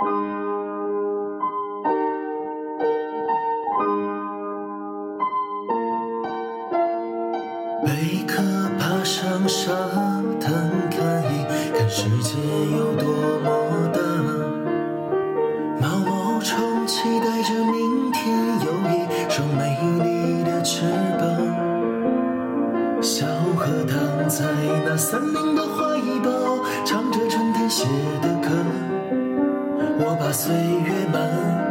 贝壳爬上沙滩，看一看世界有多么大。毛毛虫期待着明天有一双美丽的翅膀。小河躺在那森林的怀抱，唱着春天写的歌。我把岁月慢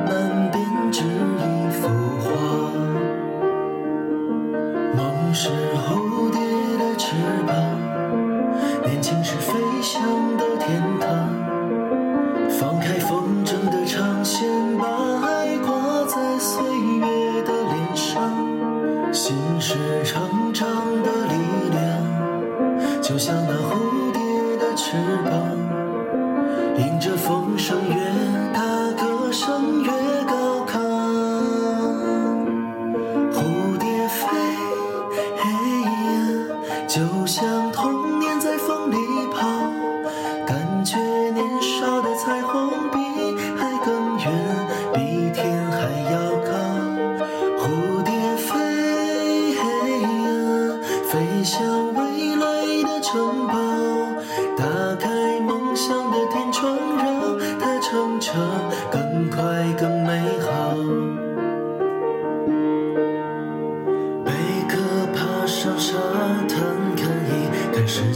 慢编织一幅画。梦是蝴蝶的翅膀，年轻是飞翔的天堂。放开风筝的长线，把爱挂在岁月的脸上。心是成长的力量，就像那蝴蝶的翅膀，迎着风声越大，歌声越高亢。蝴蝶飞，嘿呀，就像童年在风里跑，感觉年少的彩虹比海更远，比天还要高。蝴蝶飞，嘿呀，飞向未来的城堡，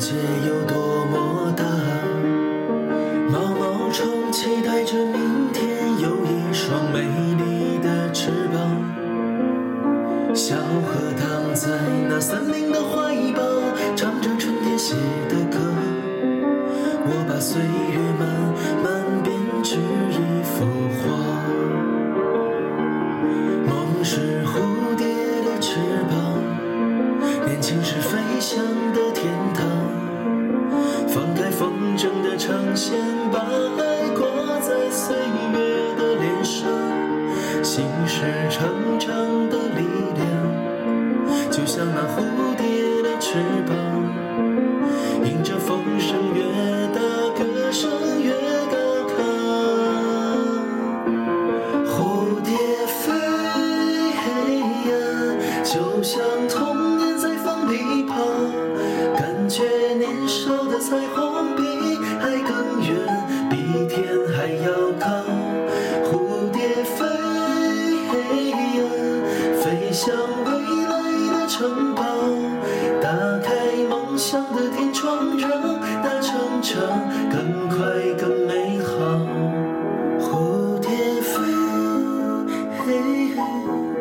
世界有多么大。毛毛虫期待着明天有一双美丽的翅膀。小河躺在那森林的怀抱，唱着春天写的歌。我把岁月先，把爱挂在岁月的脸上。心是成长的力量，就像那蝴蝶的翅膀，向未来的城堡，打开梦想的天窗，让它成长更快更美好。蝴蝶飞，嘿嘿。